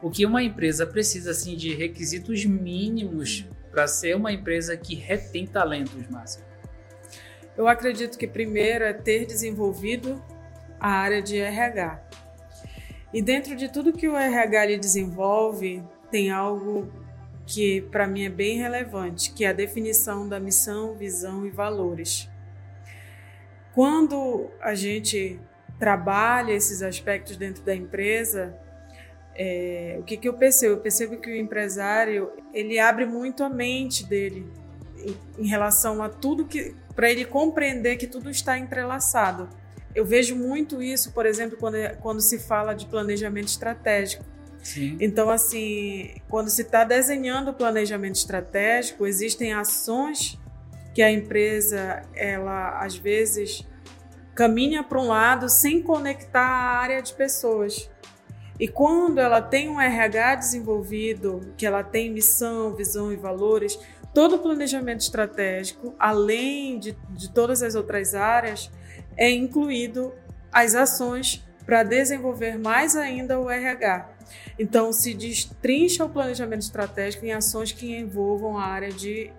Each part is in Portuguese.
o que uma empresa precisa assim de requisitos mínimos para ser uma empresa que retém talentos, Márcia? Eu acredito que primeiro é ter desenvolvido a área de RH. E dentro de tudo que o RH desenvolve, tem algo que para mim é bem relevante, que é a definição da missão, visão e valores. Quando a gente trabalha esses aspectos dentro da empresa, é, o que, que eu percebo? Eu percebo que o empresário ele abre muito a mente dele em, em relação a tudo que para ele compreender que tudo está entrelaçado. Eu vejo muito isso, por exemplo, quando, quando se fala de planejamento estratégico. Sim. Então, assim, quando se está desenhando o planejamento estratégico, existem ações que a empresa, ela às vezes caminha para um lado sem conectar a área de pessoas. E quando ela tem um RH desenvolvido, que ela tem missão, visão e valores, todo o planejamento estratégico, além de, de todas as outras áreas, é incluído as ações para desenvolver mais ainda o RH. Então, se destrincha o planejamento estratégico em ações que envolvam a área de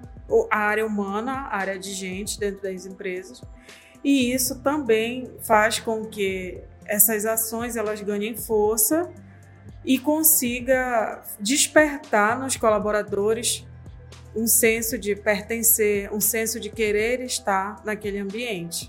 a área humana, a área de gente dentro das empresas. E isso também faz com que essas ações elas ganhem força e consiga despertar nos colaboradores um senso de pertencer, um senso de querer estar naquele ambiente.